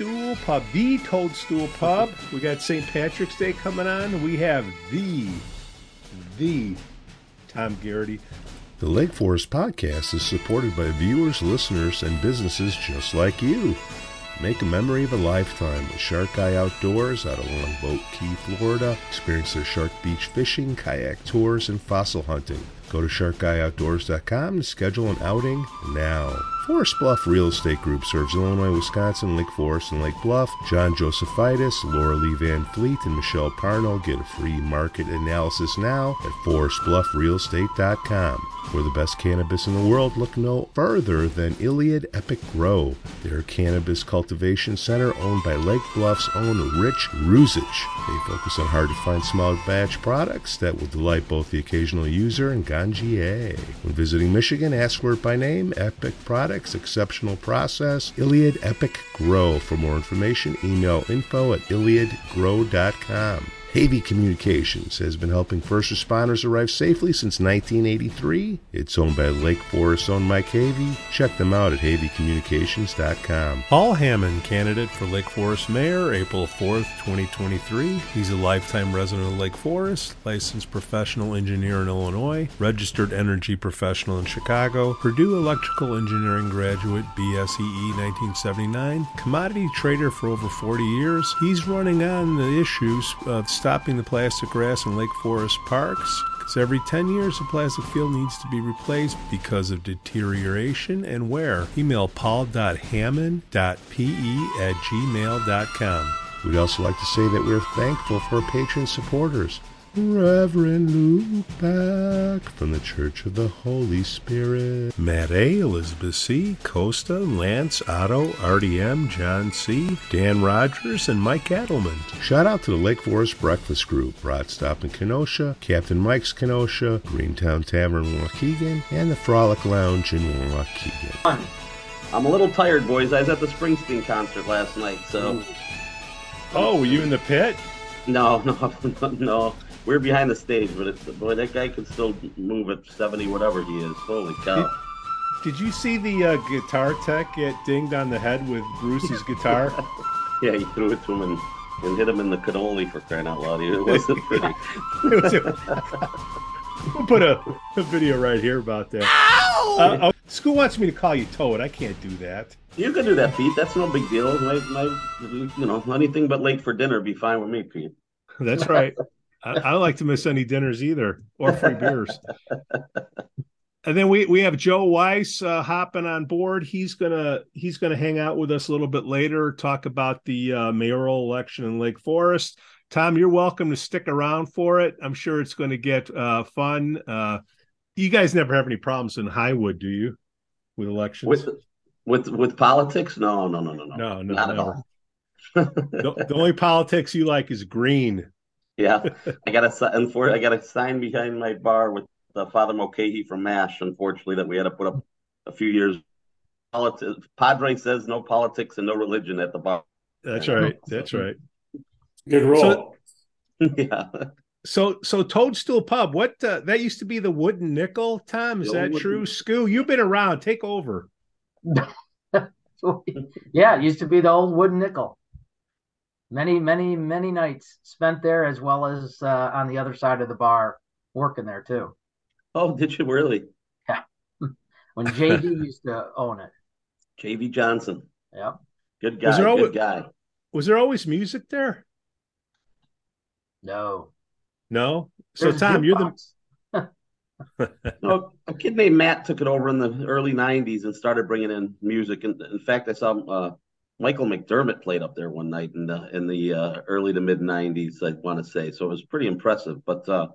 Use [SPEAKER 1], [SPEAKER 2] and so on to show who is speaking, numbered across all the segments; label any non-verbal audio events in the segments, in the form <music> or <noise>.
[SPEAKER 1] Toadstool Pub, the Toadstool Pub. We got St. Patrick's Day coming on. We have the, the Tom Garrity.
[SPEAKER 2] The Lake Forest podcast is supported by viewers, listeners, and businesses just like you. Make a memory of a lifetime with Shark Eye Outdoors out of Longboat Key, Florida. Experience their shark beach fishing, kayak tours, and fossil hunting. Go to sharkeyeoutdoors.com to schedule an outing now. Forest Bluff Real Estate Group serves Illinois, Wisconsin, Lake Forest, and Lake Bluff. John Josephitis, Laura Lee Van Fleet, and Michelle Parno get a free market analysis now at forestbluffrealestate.com. For the best cannabis in the world, look no further than Iliad Epic Grow. Their cannabis cultivation center owned by Lake Bluff's own Rich Ruzich. They focus on hard to find small batch products that will delight both the occasional user and ganjier. When visiting Michigan, ask for it by name Epic Products, Exceptional Process, Iliad Epic Grow. For more information, email info at iliadgrow.com. Havey Communications has been helping first responders arrive safely since 1983. It's owned by Lake Forest owned Mike Havey. Check them out at haveycommunications.com.
[SPEAKER 1] Paul Hammond, candidate for Lake Forest Mayor, April 4th, 2023. He's a lifetime resident of Lake Forest, licensed professional engineer in Illinois, registered energy professional in Chicago, Purdue Electrical Engineering graduate, BSEE 1979, commodity trader for over 40 years. He's running on the issues of stopping the plastic grass in Lake Forest parks. Because every 10 years, the plastic field needs to be replaced because of deterioration and wear. Email paul.hammond.pe at gmail.com.
[SPEAKER 2] We'd also like to say that we're thankful for patron supporters. Reverend Luke Beck from the Church of the Holy Spirit.
[SPEAKER 1] Matt A., Elizabeth C., Costa, Lance, Otto, RDM, John C., Dan Rogers, and Mike Adelman.
[SPEAKER 2] Shout out to the Lake Forest Breakfast Group, Rod Stop in Kenosha, Captain Mike's Kenosha, Greentown Tavern in Waukegan, and the Frolic Lounge in Waukegan.
[SPEAKER 3] I'm a little tired, boys. I was at the Springsteen concert last night, so.
[SPEAKER 1] Oh, were you in the pit?
[SPEAKER 3] No, <laughs> no, no. We're behind the stage, but it's, boy, that guy can still move at 70, whatever he is. Holy cow.
[SPEAKER 1] Did you see the uh, guitar tech get dinged on the head with Bruce's guitar? <laughs>
[SPEAKER 3] yeah, he threw it to him and, and hit him in the cannoli for crying out loud. It wasn't <laughs> pretty.
[SPEAKER 1] It was- we'll put a, a video right here about that. Uh, oh, Skoo wants me to call you Toad. I can't do that.
[SPEAKER 3] you can do that, Pete. That's no big deal. My, my, you know, anything but late for dinner be fine with me, Pete.
[SPEAKER 1] That's right. <laughs> I, I don't like to miss any dinners either, or free beers. <laughs> And then we we have Joe Weiss uh, hopping on board. He's gonna he's gonna hang out with us a little bit later, talk about the uh, mayoral election in Lake Forest. Tom, you're welcome to stick around for it. I'm sure it's going to get uh, fun. Uh, you guys never have any problems in Highwood, do you, with elections?
[SPEAKER 3] With with with politics? No, no, no, no, no.
[SPEAKER 1] no, no,
[SPEAKER 3] Not at all. <laughs>
[SPEAKER 1] the, the only politics you like is green.
[SPEAKER 3] Yeah, <laughs> I got a sign for I got a sign behind my bar with uh, Father Mulcahy from Mash. Unfortunately, that we had to put up a few years. Politics. Padre says no politics and no religion at the bar.
[SPEAKER 1] That's right. <laughs> That's right.
[SPEAKER 4] Good roll. <laughs>
[SPEAKER 3] yeah,
[SPEAKER 1] So, so Toadstool Pub. What uh, that used to be the Wooden Nickel. Tom, is
[SPEAKER 3] The
[SPEAKER 1] that
[SPEAKER 3] Wooden-
[SPEAKER 1] true? Skoo, you've been around. Take over.
[SPEAKER 5] yeah, it used to be the old wooden nickel. Many, many, many nights spent there, as well as uh, on the other side of the bar, working there too.
[SPEAKER 3] Oh, did you really? Yeah. <laughs>
[SPEAKER 5] When JV used to own it.
[SPEAKER 3] J.V. Johnson,
[SPEAKER 5] Yep.
[SPEAKER 3] good
[SPEAKER 1] Was
[SPEAKER 3] guy,
[SPEAKER 1] there always-
[SPEAKER 3] good guy.
[SPEAKER 1] Was there always music there?
[SPEAKER 5] No.
[SPEAKER 1] No. So,
[SPEAKER 5] There's
[SPEAKER 1] Tom, you're the.
[SPEAKER 3] No, <laughs> a kid named Matt took it over in the early '90s and started bringing in music. And in fact, I saw uh, Michael McDermott played up there one night in the in the uh, early to mid '90s. I want to say so. It was pretty impressive. But uh,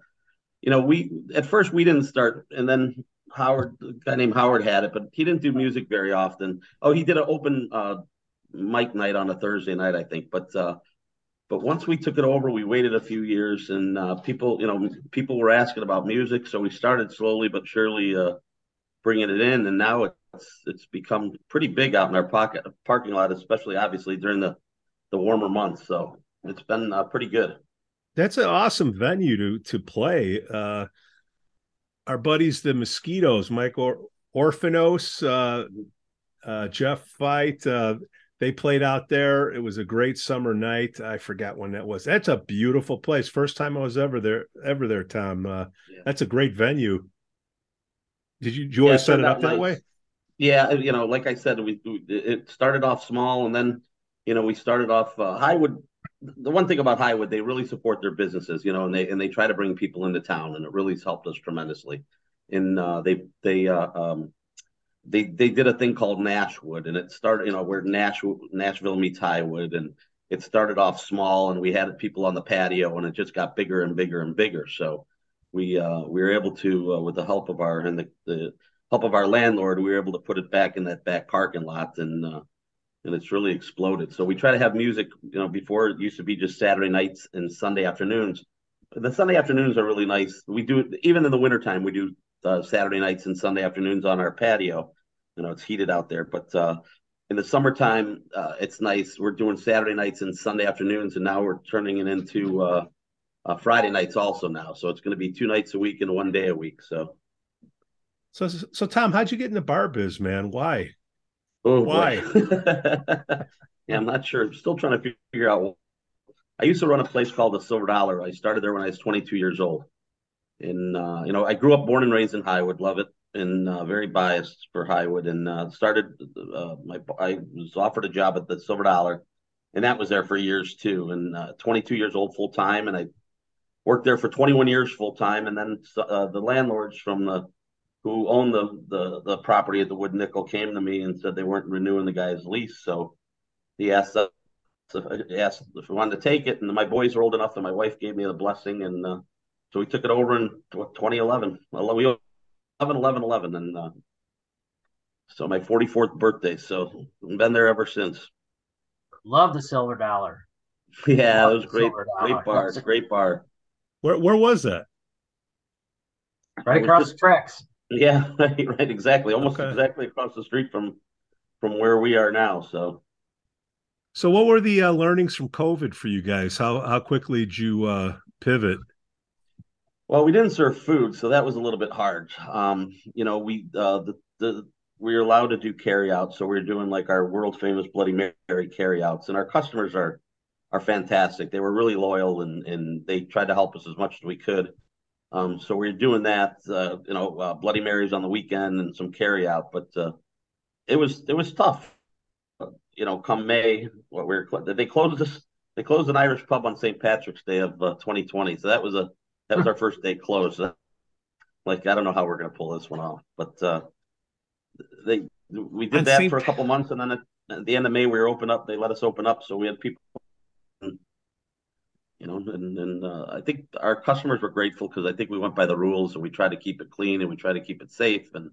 [SPEAKER 3] you know, we at first we didn't start, and then Howard, a guy named Howard had it, but he didn't do music very often. Oh, he did an open uh, mic night on a Thursday night, I think. But uh, but once we took it over, we waited a few years, and uh, people, you know, people were asking about music, so we started slowly but surely uh, bringing it in, and now it's it's become pretty big out in our pocket parking lot, especially obviously during the the warmer months. So it's been uh, pretty good.
[SPEAKER 1] that's an awesome venue to to play. Uh, our buddies, the Mosquitoes, Mike or- Orphanos, uh, uh, Jeff Fight, uh, they played out there. It was a great summer night. I forgot when that was. That's a beautiful place. First time I was ever there, ever there, Tom. Uh, yeah. That's a great venue. Did you, did you yeah, always set it up that way?
[SPEAKER 3] Yeah, you know, like I said, we, it started off small, and then you know we started off uh, Highwood. The one thing about Highwood, they really support their businesses, you know, and they and they try to bring people into town, and it really has helped us tremendously. And uh, they they uh, um, they they did a thing called Nashwood, and it started, you know, where Nashville Nashville meets Highwood, and it started off small, and we had people on the patio, and it just got bigger and bigger and bigger. So we uh, we were able to, uh, with the help of our and the, the help of our landlord, we were able to put it back in that back parking lot, and uh, and it's really exploded. So we try to have music. You know, before it used to be just Saturday nights and Sunday afternoons. The Sunday afternoons are really nice. We do even in the wintertime. We do uh, Saturday nights and Sunday afternoons on our patio. You know, it's heated out there, but uh, in the summertime, uh, it's nice. We're doing Saturday nights and Sunday afternoons, and now we're turning it into uh, uh, Friday nights also now. So it's going to be two nights a week and one day a week. So
[SPEAKER 1] so, so Tom, how'd you get in the bar biz, man? Why? Oh, Why? <laughs>
[SPEAKER 3] yeah, I'm not sure. I'm still trying to figure out. I used to run a place called the Silver Dollar. I started there when I was 22 years old, and uh, you know, I grew up, born and raised in Highwood. Love it, and uh, very biased for Highwood. And uh, started uh, my. I was offered a job at the Silver Dollar, and that was there for years too. And uh, 22 years old full time, and I worked there for 21 years full time. And then uh, the landlords from the who owned the, the the property at the Wood Nickel came to me and said they weren't renewing the guy's lease. So he asked us asked if we wanted to take it, and my boys were old enough, and my wife gave me the blessing, and uh, so we took it over in 2011. We 11 11 11, and uh, so my 44th birthday. So I've been there ever since.
[SPEAKER 5] Love the Silver Dollar.
[SPEAKER 3] Yeah, Love it was great. Great bar. Great bar.
[SPEAKER 1] Where where was that?
[SPEAKER 5] Right across the tracks.
[SPEAKER 3] Yeah, <laughs> right, right, exactly. Almost okay. exactly across the street from from where we are now. So,
[SPEAKER 1] so what were the uh, learnings from COVID for you guys? How how quickly did you uh, pivot?
[SPEAKER 3] Well, we didn't serve food, so that was a little bit hard. Um, you know, we uh, the the we are allowed to do carry out, so we are doing like our world famous Bloody Mary carry outs, and our customers are are fantastic. They were really loyal and and they tried to help us as much as we could. Um, so we are doing that, uh, you know, uh, Bloody Marys on the weekend and some carry out, but uh, it was it was tough. you know, come May, what we are they closed this they closed an Irish pub on St. Patrick's Day of 2020, uh, so that was a that was our first day closed. like I don't know how we're gonna pull this one off, but uh, they we did that for a couple months, and then at, at the end of May we were open up. They let us open up, so we had people you know, and, and uh, I think our customers were grateful because I think we went by the rules and we tried to keep it clean and we tried to keep it safe and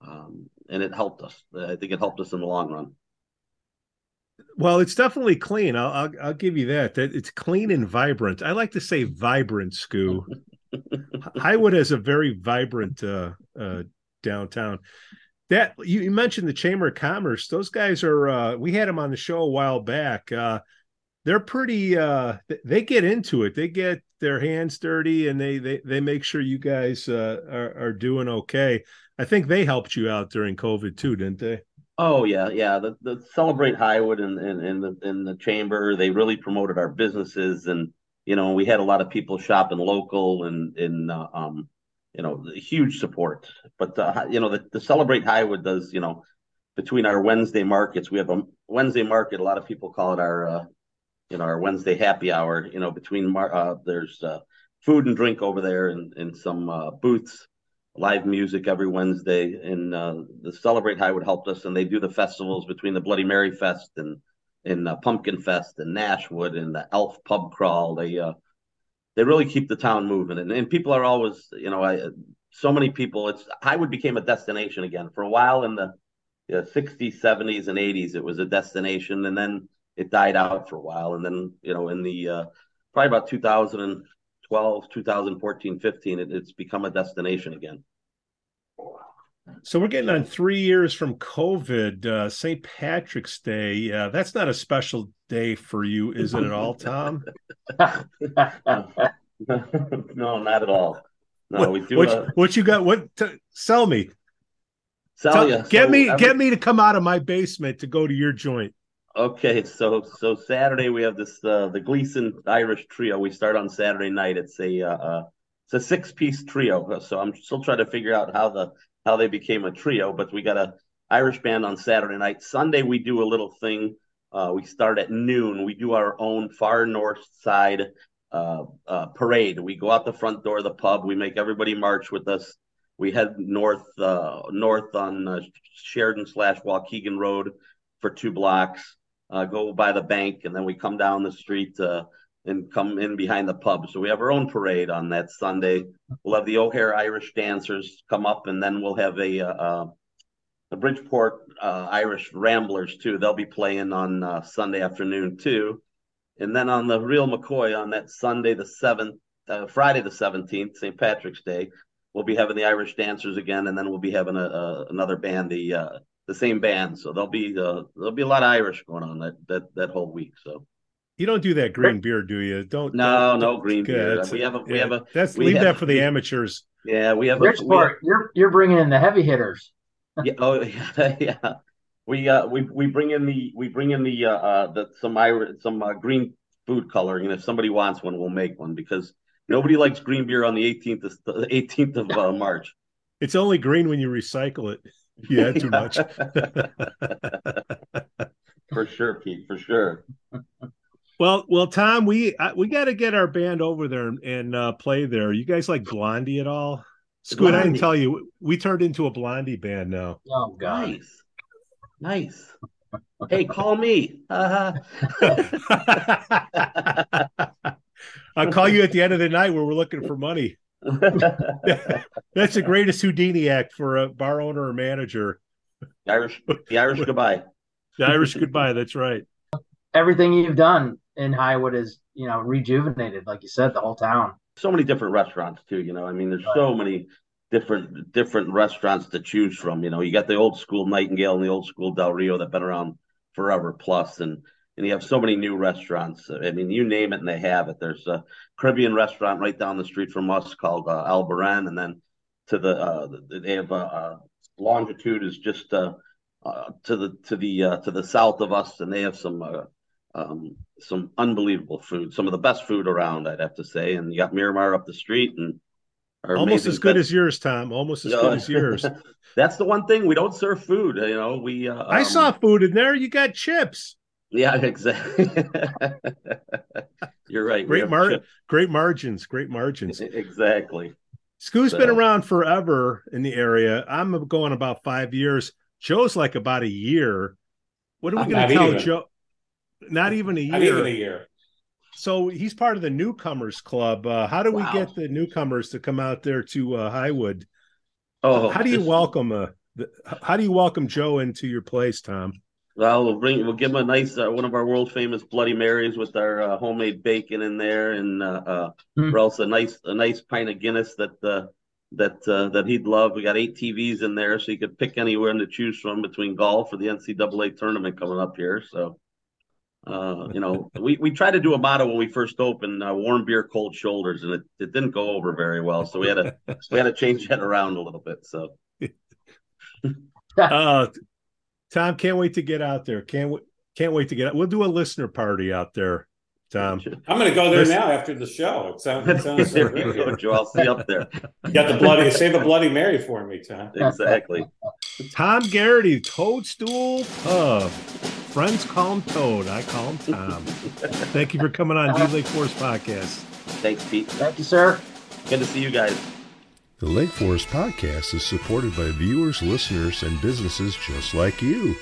[SPEAKER 3] um, and it helped us. I think it helped us in the long run.
[SPEAKER 1] Well, it's definitely clean. I'll, I'll, I'll give you that. That it's clean and vibrant. I like to say vibrant, Skoo. <laughs> Highwood has a very vibrant uh, uh, downtown. That you, you, mentioned the Chamber of Commerce. Those guys are. Uh, we had them on the show a while back. They're pretty uh they get into it. They get their hands dirty and they they, they make sure you guys uh, are, are doing okay. I think they helped you out during covid too didn't they?
[SPEAKER 3] Oh yeah yeah. The, the celebrate highwood and in, in, the in the chamber they really promoted our businesses and you know we had a lot of people shopping local and in uh, um you know huge support. But uh, you know the, the celebrate highwood does you know between our wednesday markets we have a wednesday market a lot of people call it our uh, you know our Wednesday happy hour. You know between uh, there's uh, food and drink over there and, and some uh, booths, live music every Wednesday. And uh, the Celebrate Highwood helped us, and they do the festivals between the Bloody Mary Fest and and uh, Pumpkin Fest and Nashwood and the Elf Pub Crawl. They uh, they really keep the town moving, and, and people are always you know I so many people. It's Highwood became a destination again for a while in the you know, 60s, 70s, and 80s. It was a destination, and then it died out for a while, and then you know in the uh, probably about 2012, 2014, 15, it, it's become a destination again.
[SPEAKER 1] So we're getting on three years from COVID. Uh, St. Patrick's Day. Uh, that's not a special day for you, is it at all, Tom? <laughs>
[SPEAKER 3] no, not at all. No,
[SPEAKER 1] what,
[SPEAKER 3] we do.
[SPEAKER 1] What, a... what you got? What? T- sell me.
[SPEAKER 3] Sell Tell, you.
[SPEAKER 1] Get so me. Every... Get me to come out of my basement to go to your joint.
[SPEAKER 3] Okay, so so Saturday we have this uh, the Gleason Irish Trio. We start on Saturday night. It's a uh, uh, it's a six piece trio. So I'm still trying to figure out how the how they became a trio. But we got a Irish band on Saturday night. Sunday we do a little thing. Uh, we start at noon. We do our own far north side uh, uh, parade. We go out the front door of the pub. We make everybody march with us. We head north north on Sheridan slash Waukegan Road for two blocks uh, go by the bank, and then we come down the street uh, and come in behind the pub. So we have our own parade on that Sunday. We'll have the O'Hare Irish dancers come up, and then we'll have a uh, the Bridgeport uh, Irish Ramblers too. They'll be playing on uh, Sunday afternoon too, and then on the Real McCoy on that Sunday the seventh, uh, Friday the seventeenth, St. Patrick's Day. We'll be having the Irish dancers again, and then we'll be having a, a another band, the the same band. So there'll be uh, there'll be a lot of Irish going on that that that whole week. So
[SPEAKER 1] you don't do that green beer, do you? Don't
[SPEAKER 3] no
[SPEAKER 1] don't,
[SPEAKER 3] no green beer. We have a we
[SPEAKER 1] yeah,
[SPEAKER 3] have a
[SPEAKER 1] that's leave
[SPEAKER 3] have,
[SPEAKER 1] that for the amateurs.
[SPEAKER 3] Yeah, we have
[SPEAKER 5] Bridgeport.
[SPEAKER 3] A,
[SPEAKER 5] you're you're bringing in the heavy hitters. <laughs>
[SPEAKER 3] yeah, oh yeah, <laughs> yeah. We uh we we bring in the we bring in the uh, uh the some Irish some uh, green food coloring, and if somebody wants one, we'll make one because nobody likes green beer on the 18th of, the 18th of uh, March.
[SPEAKER 1] It's only green when you recycle it. You had too much. <laughs>
[SPEAKER 3] for sure, Pete. For sure.
[SPEAKER 1] Well, well, Tom, we we got to get our band over there and, and uh, play there. You guys like Blondie at all? Scoot, I didn't tell you. We turned into a Blondie band now.
[SPEAKER 5] Oh, God.
[SPEAKER 3] Nice, nice. hey, call me. Uh-huh. <laughs>
[SPEAKER 1] I'll call you at the end of the night where we're looking for money. <laughs> That's the greatest Houdini act for a bar owner or manager.
[SPEAKER 3] The Irish, the Irish <laughs> goodbye.
[SPEAKER 1] The Irish goodbye. That's right.
[SPEAKER 5] Everything you've done in Highwood is, you know, rejuvenated, like you said, the whole town.
[SPEAKER 3] So many different restaurants too. You know, I mean, there's right. so many different different restaurants to choose from. You know, you got the old school Nightingale and the old school Del Rio that've been around forever plus, and and you have so many new restaurants. I mean, you name it and they have it. There's a Caribbean restaurant right down the street from us called uh, Al Baren, and then to the uh, they have uh, uh Longitude is just uh, uh, to the to the to the south of us, and they have some um, some unbelievable food, some of the best food around, I'd have to say. And you got Miramar up the street, and
[SPEAKER 1] almost as good as yours, Tom. Almost as good as yours. <laughs>
[SPEAKER 3] That's the one thing we don't serve food. You know, we. Um,
[SPEAKER 1] I saw food in there. You got chips.
[SPEAKER 3] Yeah, <laughs> exactly. You're right.
[SPEAKER 1] Great mar- great margins, great margins. <laughs>
[SPEAKER 3] Exactly.
[SPEAKER 1] Skoo's so. been around forever in the area. I'm going about five years. Joe's like about a year. What are we going to tell even. Joe? Not even a year. Not
[SPEAKER 4] even a year.
[SPEAKER 1] So he's part of the newcomers club. Uh, how do we wow. get the newcomers to come out there to uh, Highwood? Oh, how do you welcome uh, the, how do you welcome Joe into your place, Tom?
[SPEAKER 3] Well, we'll bring we'll give him a nice uh, one of our world famous Bloody Marys with our uh, homemade bacon in there, and uh, uh, mm. or else a nice a nice pint of Guinness that uh, that uh, that he'd love. We got eight TVs in there, so you could pick anywhere to choose from between golf or the NCAA tournament coming up here. So, uh, you know, we we tried to do a motto when we first opened: uh, "Warm beer, cold shoulders," and it, it didn't go over very well. So we had to we had to change that around a little bit. So. <laughs>
[SPEAKER 1] uh, Tom, can't wait to get out there. Can't wait. Can't wait to get out. We'll do a listener party out there, Tom.
[SPEAKER 4] I'm going to go there Listen. now after the show. It sounds, it sounds <laughs> so
[SPEAKER 3] great. Joe, I'll see you up there.
[SPEAKER 4] You got the bloody, save a bloody Mary for me, Tom.
[SPEAKER 3] Exactly.
[SPEAKER 1] Tom Garrity, Toadstool Pub. Friends call him Toad. I call him Tom. Thank you for coming on D Lake Forest Podcast.
[SPEAKER 3] Thanks, Pete.
[SPEAKER 5] Thank you, sir.
[SPEAKER 3] Good to see you guys.
[SPEAKER 2] The Lake Forest Podcast is supported by viewers, listeners, and businesses just like you.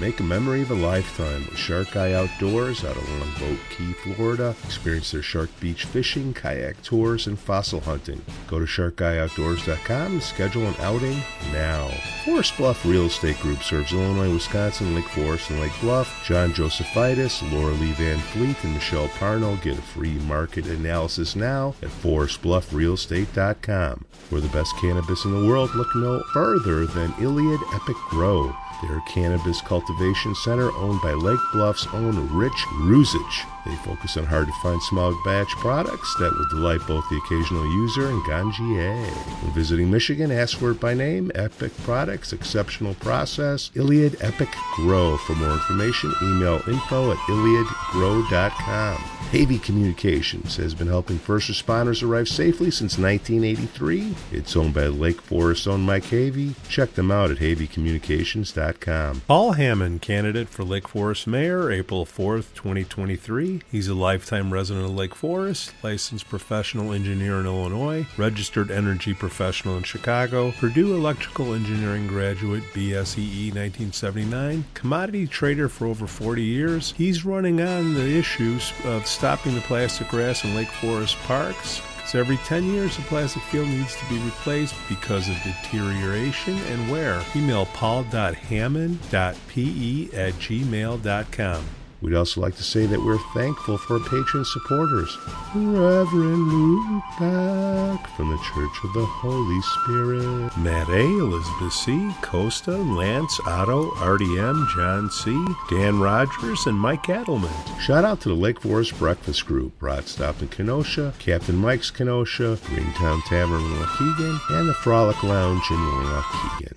[SPEAKER 2] Make a memory of a lifetime with Shark Eye Outdoors out of Longboat Key, Florida. Experience their Shark Beach fishing, kayak tours, and fossil hunting. Go to sharkeyeoutdoors.com and schedule an outing now. Forest Bluff Real Estate Group serves Illinois, Wisconsin, Lake Forest, and Lake Bluff. John Josephitis, Laura Lee Van Fleet, and Michelle Parnell get a free market analysis now at forestbluffrealestate.com. For the best cannabis in the world, look no further than Iliad Epic Grow. They're cannabis cultivation center owned by Lake Bluff's own Rich Ruzich. They focus on hard to find small batch products that will delight both the occasional user and ganjier. When visiting Michigan, ask for it by name Epic Products, Exceptional Process, Iliad Epic Grow. For more information, email info at iliadgrow.com. Havey Communications has been helping first responders arrive safely since 1983. It's owned by Lake Forest owned Mike Havey. Check them out at haveycommunications.com.
[SPEAKER 1] Paul Hammond, candidate for Lake Forest Mayor, April 4th, 2023. He's a lifetime resident of Lake Forest, licensed professional engineer in Illinois, registered energy professional in Chicago, Purdue Electrical Engineering graduate, BSEE 1979, commodity trader for over 40 years. He's running on the issues of stopping the plastic grass in Lake Forest parks, so every 10 years, the plastic field needs to be replaced because of deterioration and wear. Email paul.hammond.pe at gmail.com.
[SPEAKER 2] We'd also like to say that we're thankful for our patron supporters. Reverend Luke Beck from the Church of the Holy Spirit.
[SPEAKER 1] Matt A., Elizabeth C., Costa, Lance, Otto, RDM, John C., Dan Rogers, and Mike Adelman.
[SPEAKER 2] Shout out to the Lake Forest Breakfast Group, Rod Stop in Kenosha, Captain Mike's Kenosha, Greentown Tavern in Waukegan, and the Frolic Lounge in Waukegan.